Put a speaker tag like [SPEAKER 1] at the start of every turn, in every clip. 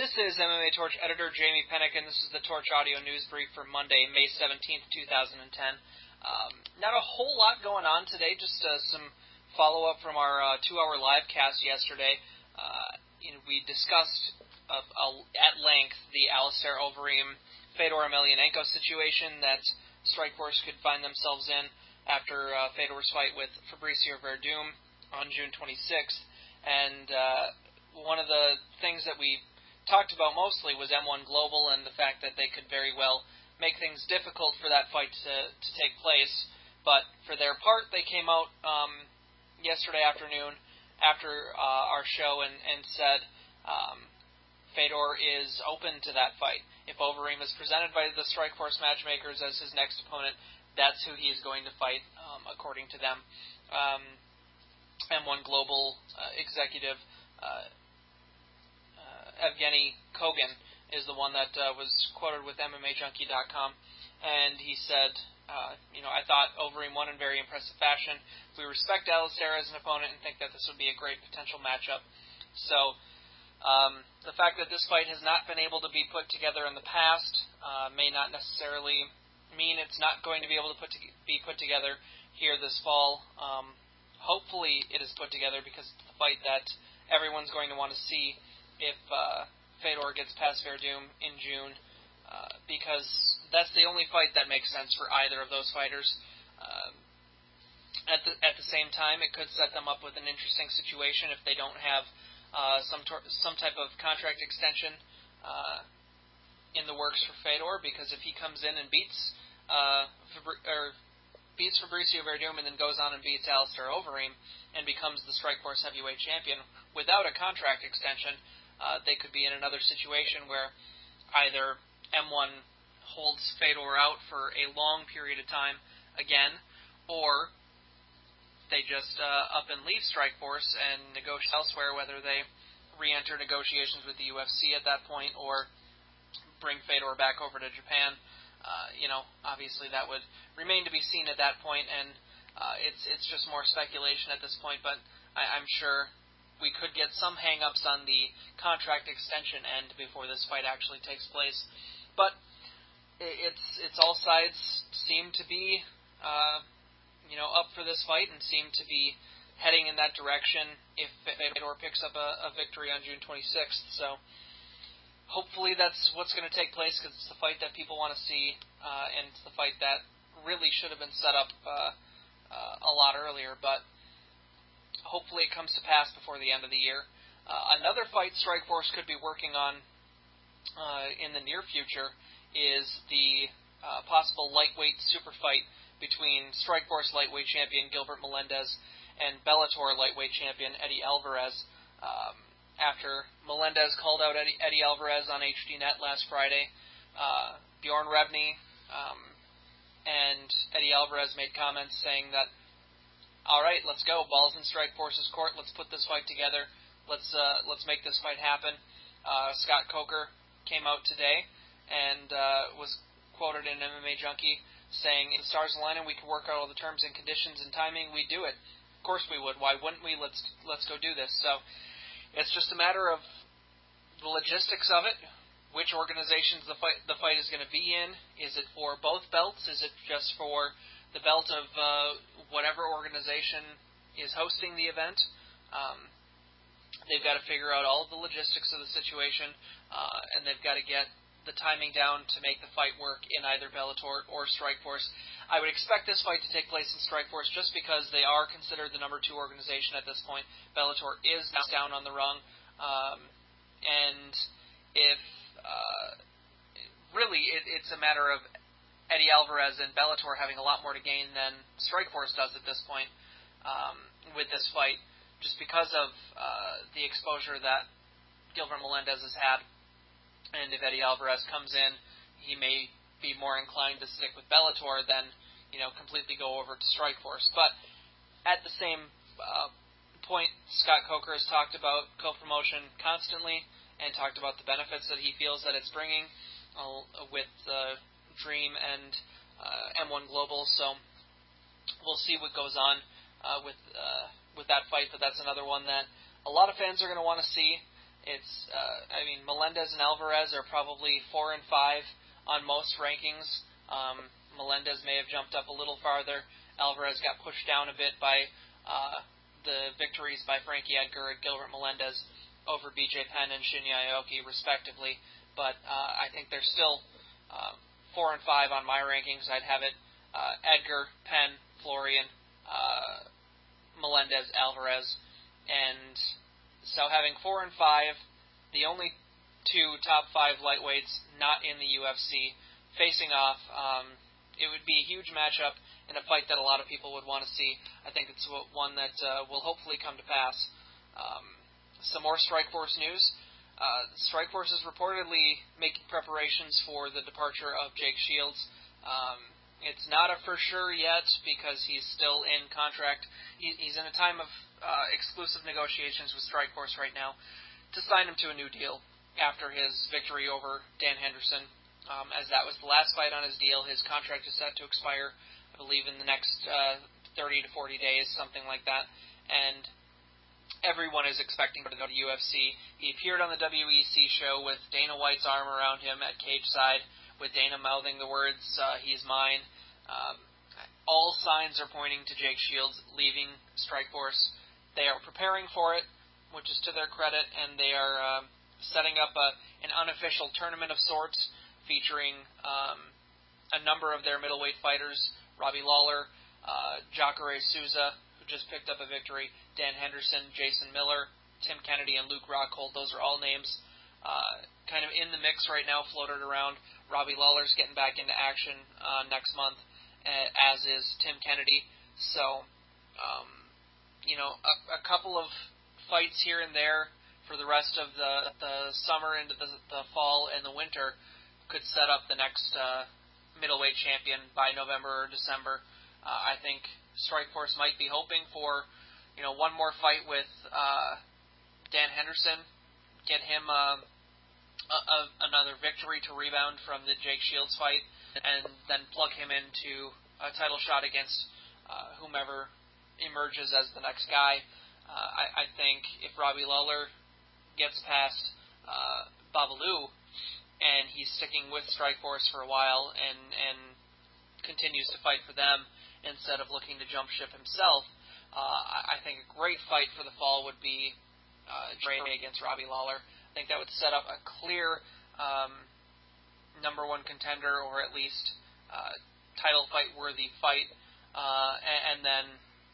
[SPEAKER 1] This is MMA Torch editor Jamie Penick, and this is the Torch Audio News Brief for Monday, May 17th, 2010. Um, not a whole lot going on today, just uh, some follow up from our uh, two hour live cast yesterday. Uh, you know, we discussed uh, at length the Alistair Overeem Fedor Emelianenko situation that Strikeforce could find themselves in after uh, Fedor's fight with Fabricio Werdum on June 26th. And uh, one of the things that we talked about mostly was M1 Global and the fact that they could very well make things difficult for that fight to, to take place. But for their part, they came out um, yesterday afternoon after uh, our show and, and said um, Fedor is open to that fight. If Overeem is presented by the Strikeforce matchmakers as his next opponent, that's who he is going to fight, um, according to them. Um, M1 Global uh, executive uh, Evgeny Kogan is the one that uh, was quoted with MMAJunkie.com, and he said, uh, you know, I thought Overeem won in very impressive fashion. We respect Alistair as an opponent and think that this would be a great potential matchup. So, um, the fact that this fight has not been able to be put together in the past uh, may not necessarily mean it's not going to be able to put to, be put together here this fall. Um, hopefully, it is put together because it's the fight that everyone's going to want to see if uh, Fedor gets past Werdum in June, uh, because that's the only fight that makes sense for either of those fighters. Uh, at the at the same time, it could set them up with an interesting situation if they don't have uh, some tor- some type of contract extension uh, in the works for Fedor, because if he comes in and beats uh, Fabri- or beats Fabricio Werdum and then goes on and beats Alistair Overeem and becomes the Strikeforce heavyweight champion without a contract extension, uh, they could be in another situation where either M1 holds Fedor out for a long period of time again, or they just uh, up and leave Strikeforce and negotiate elsewhere, whether they re-enter negotiations with the UFC at that point or bring Fedor back over to Japan. Uh, you know, obviously that would remain to be seen at that point, and uh, it's it's just more speculation at this point. But I, I'm sure we could get some hangups on the contract extension end before this fight actually takes place. But it's it's all sides seem to be uh, you know up for this fight and seem to be heading in that direction if Fedor picks up a, a victory on June 26th. So hopefully that's what's going to take place because it's the fight that people want to see uh, and it's the fight that really should have been set up uh, uh, a lot earlier. But hopefully it comes to pass before the end of the year. Uh, another fight Strikeforce could be working on uh, in the near future is the uh, possible lightweight super fight between Strikeforce lightweight champion Gilbert Melendez and Bellator lightweight champion Eddie Alvarez. Um, after Melendez called out Eddie, Eddie Alvarez on HDNet last Friday, uh, Bjorn Rebney um, and Eddie Alvarez made comments saying that all right, let's go. Balls and in Strikeforce's court. Let's put this fight together. Let's uh, let's make this fight happen. Uh, Scott Coker came out today and uh, was quoted in MMA Junkie saying, "If the stars align and we can work out all the terms and conditions and timing, we do it. Of course we would. Why wouldn't we? Let's let's go do this." So it's just a matter of the logistics of it. Which organizations the fight the fight is going to be in? Is it for both belts? Is it just for the belt of uh, whatever organization is hosting the event. Um, they've got to figure out all the logistics of the situation, uh, and they've got to get the timing down to make the fight work in either Bellator or Strikeforce. I would expect this fight to take place in Strikeforce just because they are considered the number two organization at this point. Bellator is down on the rung, um, and if uh, really it, it's a matter of Eddie Alvarez and Bellator having a lot more to gain than Strikeforce does at this point um, with this fight, just because of uh, the exposure that Gilbert Melendez has had. And if Eddie Alvarez comes in, he may be more inclined to stick with Bellator than you know completely go over to Strikeforce. But at the same uh, point, Scott Coker has talked about co-promotion constantly and talked about the benefits that he feels that it's bringing uh, with uh, Dream and uh, M1 Global. So we'll see what goes on uh, with uh, with that fight. But that's another one that a lot of fans are going to want to see. it's uh, I mean Melendez and Alvarez are probably four and five on most rankings. Um, Melendez may have jumped up a little farther. Alvarez got pushed down a bit by uh, the victories by Frankie Edgar and Gilbert Melendez over BJ Penn and Shinya Aoki, respectively. But uh, I think they're still uh, four and five on my rankings. I'd have it uh, Edgar, Penn, Florian, uh, Melendez, Alvarez, and so having four and five, the only two top five lightweights not in the UFC facing off. Um, it would be a huge matchup in a fight that a lot of people would want to see. I think it's one that uh, will hopefully come to pass. Um, some more Strikeforce news. Uh, Strikeforce is reportedly making preparations for the departure of Jake Shields. Um, it's not a for sure yet because he's still in contract. He, he's in a time of uh, exclusive negotiations with Strikeforce right now to sign him to a new deal after his victory over Dan Henderson. Um, as that was the last fight on his deal, his contract is set to expire, I believe, in the next uh, 30 to 40 days, something like that. And everyone is expecting to go to UFC. He appeared on the WEC show with Dana White's arm around him at cage side, with Dana mouthing the words, uh, "He's mine." Um, all signs are pointing to Jake Shields leaving Strikeforce they are preparing for it, which is to their credit, and they are uh, setting up a, an unofficial tournament of sorts featuring um, a number of their middleweight fighters Robbie Lawler, uh, Jacare Souza, who just picked up a victory, Dan Henderson, Jason Miller, Tim Kennedy, and Luke Rockhold. Those are all names uh, kind of in the mix right now, floated around. Robbie Lawler's getting back into action uh, next month, as is Tim Kennedy. So, um, you know, a, a couple of fights here and there for the rest of the the summer into the, the fall and the winter could set up the next uh, middleweight champion by November or December. Uh, I think Strikeforce might be hoping for, you know, one more fight with uh, Dan Henderson, get him uh, a, a, another victory to rebound from the Jake Shields fight, and then plug him into a title shot against uh, whomever emerges as the next guy. Uh, I, I think if Robbie Lawler gets past uh, Babalu and he's sticking with Strikeforce for a while and and continues to fight for them instead of looking to jump ship himself, uh, I, think a great fight for the fall would be uh, Dre against Robbie Lawler. I think that would set up a clear um, number one contender or at least uh, title fight worthy fight, uh, and, and then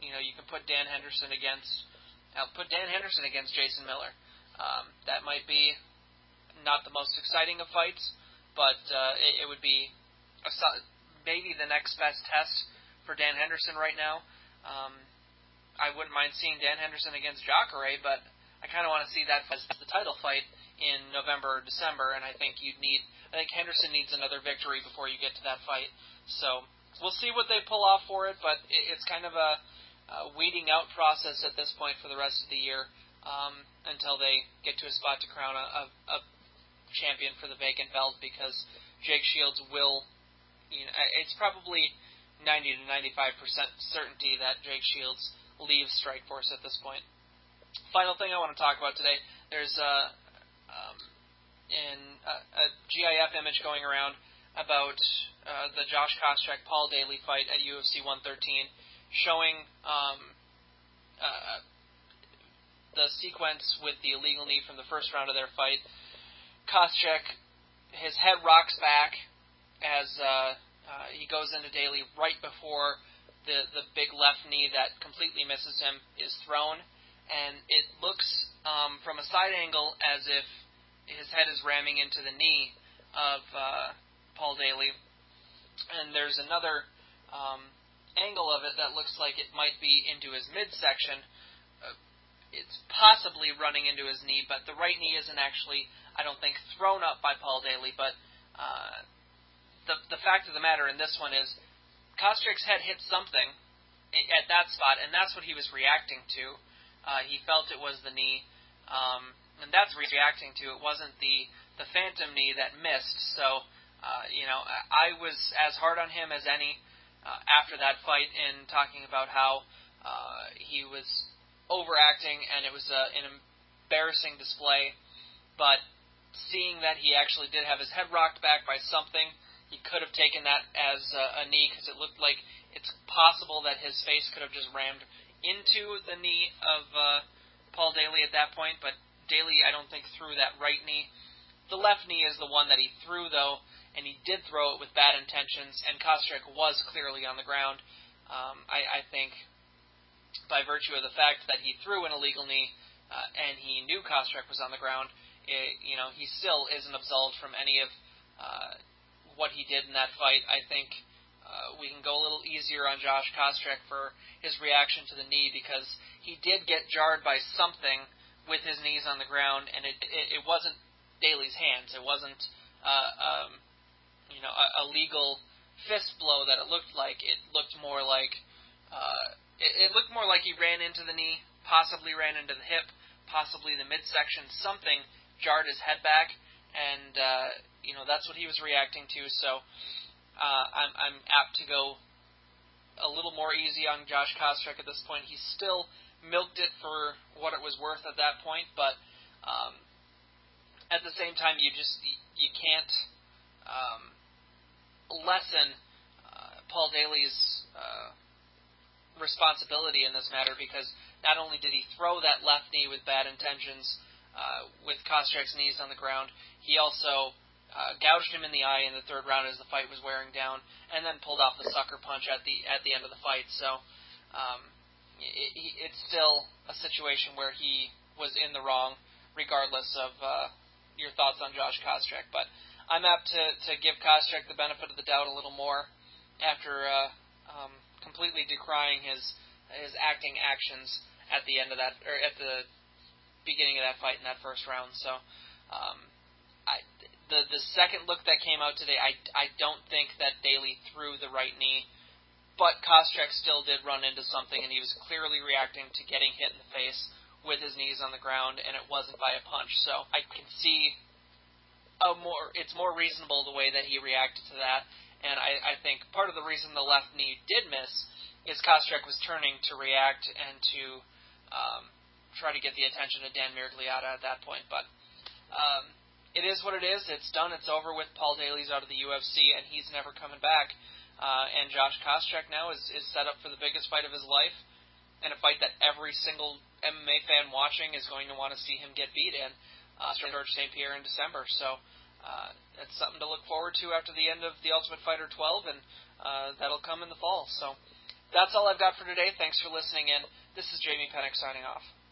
[SPEAKER 1] you know, you can put Dan Henderson against uh, put Dan Henderson against Jason Miller. Um, that might be not the most exciting of fights, but uh, it, it would be a, maybe the next best test for Dan Henderson right now. Um, I wouldn't mind seeing Dan Henderson against Jacare, but I kind of want to see that as the title fight in November or December, and I think you'd need. I think Henderson needs another victory before you get to that fight. So we'll see what they pull off for it, but it, it's kind of a uh, weeding out process at this point for the rest of the year um, until they get to a spot to crown a, a, a champion for the vacant belt because Jake Shields will, you know, it's probably 90 to 95 percent certainty that Jake Shields leaves Strikeforce at this point. Final thing I want to talk about today, there's a, um, in a, a GIF image going around about uh, the Josh Koscheck Paul Daley fight at UFC 113 showing um, uh, the sequence with the illegal knee from the first round of their fight. Koscheck, his head rocks back as uh, uh, he goes into Daley right before the the big left knee that completely misses him is thrown, and it looks um, from a side angle as if his head is ramming into the knee of uh, Paul Daley. And there's another um, angle of it that looks like it might be into his midsection. Uh, it's possibly running into his knee, but the right knee isn't actually, I don't think, thrown up by Paul Daley. But uh, the the fact of the matter in this one is, Koscheck's head hit something at that spot, and that's what he was reacting to. Uh, he felt it was the knee, um, and that's what he's reacting to. It wasn't the the phantom knee that missed. So, uh, you know, I was as hard on him as any uh, after that fight in talking about how uh, he was overacting and it was uh, an embarrassing display but seeing that he actually did have his head rocked back by something, he could have taken that as a, a knee because it looked like it's possible that his face could have just rammed into the knee of uh, Paul Daley at that point, but Daley, I don't think, threw that right knee. The left knee is the one that he threw, though, and he did throw it with bad intentions, and Koscheck was clearly on the ground. Um, I, I think by virtue of the fact that he threw an illegal knee uh, and he knew Koscheck was on the ground, it, you know, he still isn't absolved from any of uh, what he did in that fight. I think uh, we can go a little easier on Josh Koscheck for his reaction to the knee because he did get jarred by something with his knees on the ground, and it it, it wasn't Daley's hands. It wasn't uh, um, you know, a, a legal fist blow that it looked like. It looked more like uh, it, it looked more like he ran into the knee, possibly ran into the hip, possibly the midsection. Something jarred his head back, and uh, you know that's what he was reacting to. So uh, I'm I'm apt to go a little more easy on Josh Koscheck at this point. He still milked it for what it was worth at that point, but um, at the same time, you just you can't um, lessen uh, Paul Daley's uh, responsibility in this matter because not only did he throw that left knee with bad intentions uh, with Koscheck's knees on the ground, he also uh, gouged him in the eye in the third round as the fight was wearing down, and then pulled off the sucker punch at the at the end of the fight. So um, it, it's still a situation where he was in the wrong, regardless of uh, your thoughts on Josh Koscheck. But I'm apt to, to give Koscheck the benefit of the doubt a little more after uh, um, completely decrying his his acting actions at the end of that or at the beginning of that fight in that first round. So, um, the the second look that came out today, I I don't think that Daley threw the right knee, but Koscheck still did run into something, and he was clearly reacting to getting hit in the face with his knees on the ground, and it wasn't by a punch. So I can see a more it's more reasonable the way that he reacted to that. And I, I think part of the reason the left knee did miss is Koscheck was turning to react and to um, try to get the attention of Dan Miragliotta at that point. But um, it is what it is. It's done. It's over with. Paul Daley's out of the UFC, and he's never coming back. Uh, and Josh Koscheck now is, is set up for the biggest fight of his life, and a fight that every single MMA fan watching is going to want to see him get beat in uh, George St. Pierre in December. So uh, that's something to look forward to after the end of the Ultimate Fighter 12, and uh, that'll come in the fall. So that's all I've got for today. Thanks for listening in. This is Jamie Penick signing off.